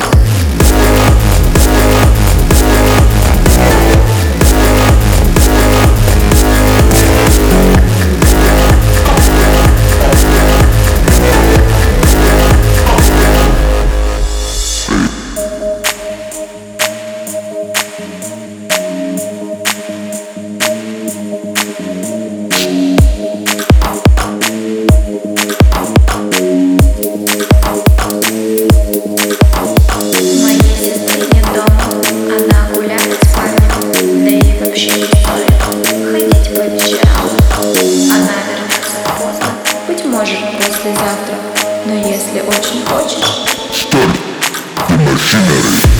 life. Послезавтра, но если очень хочешь, Machinery.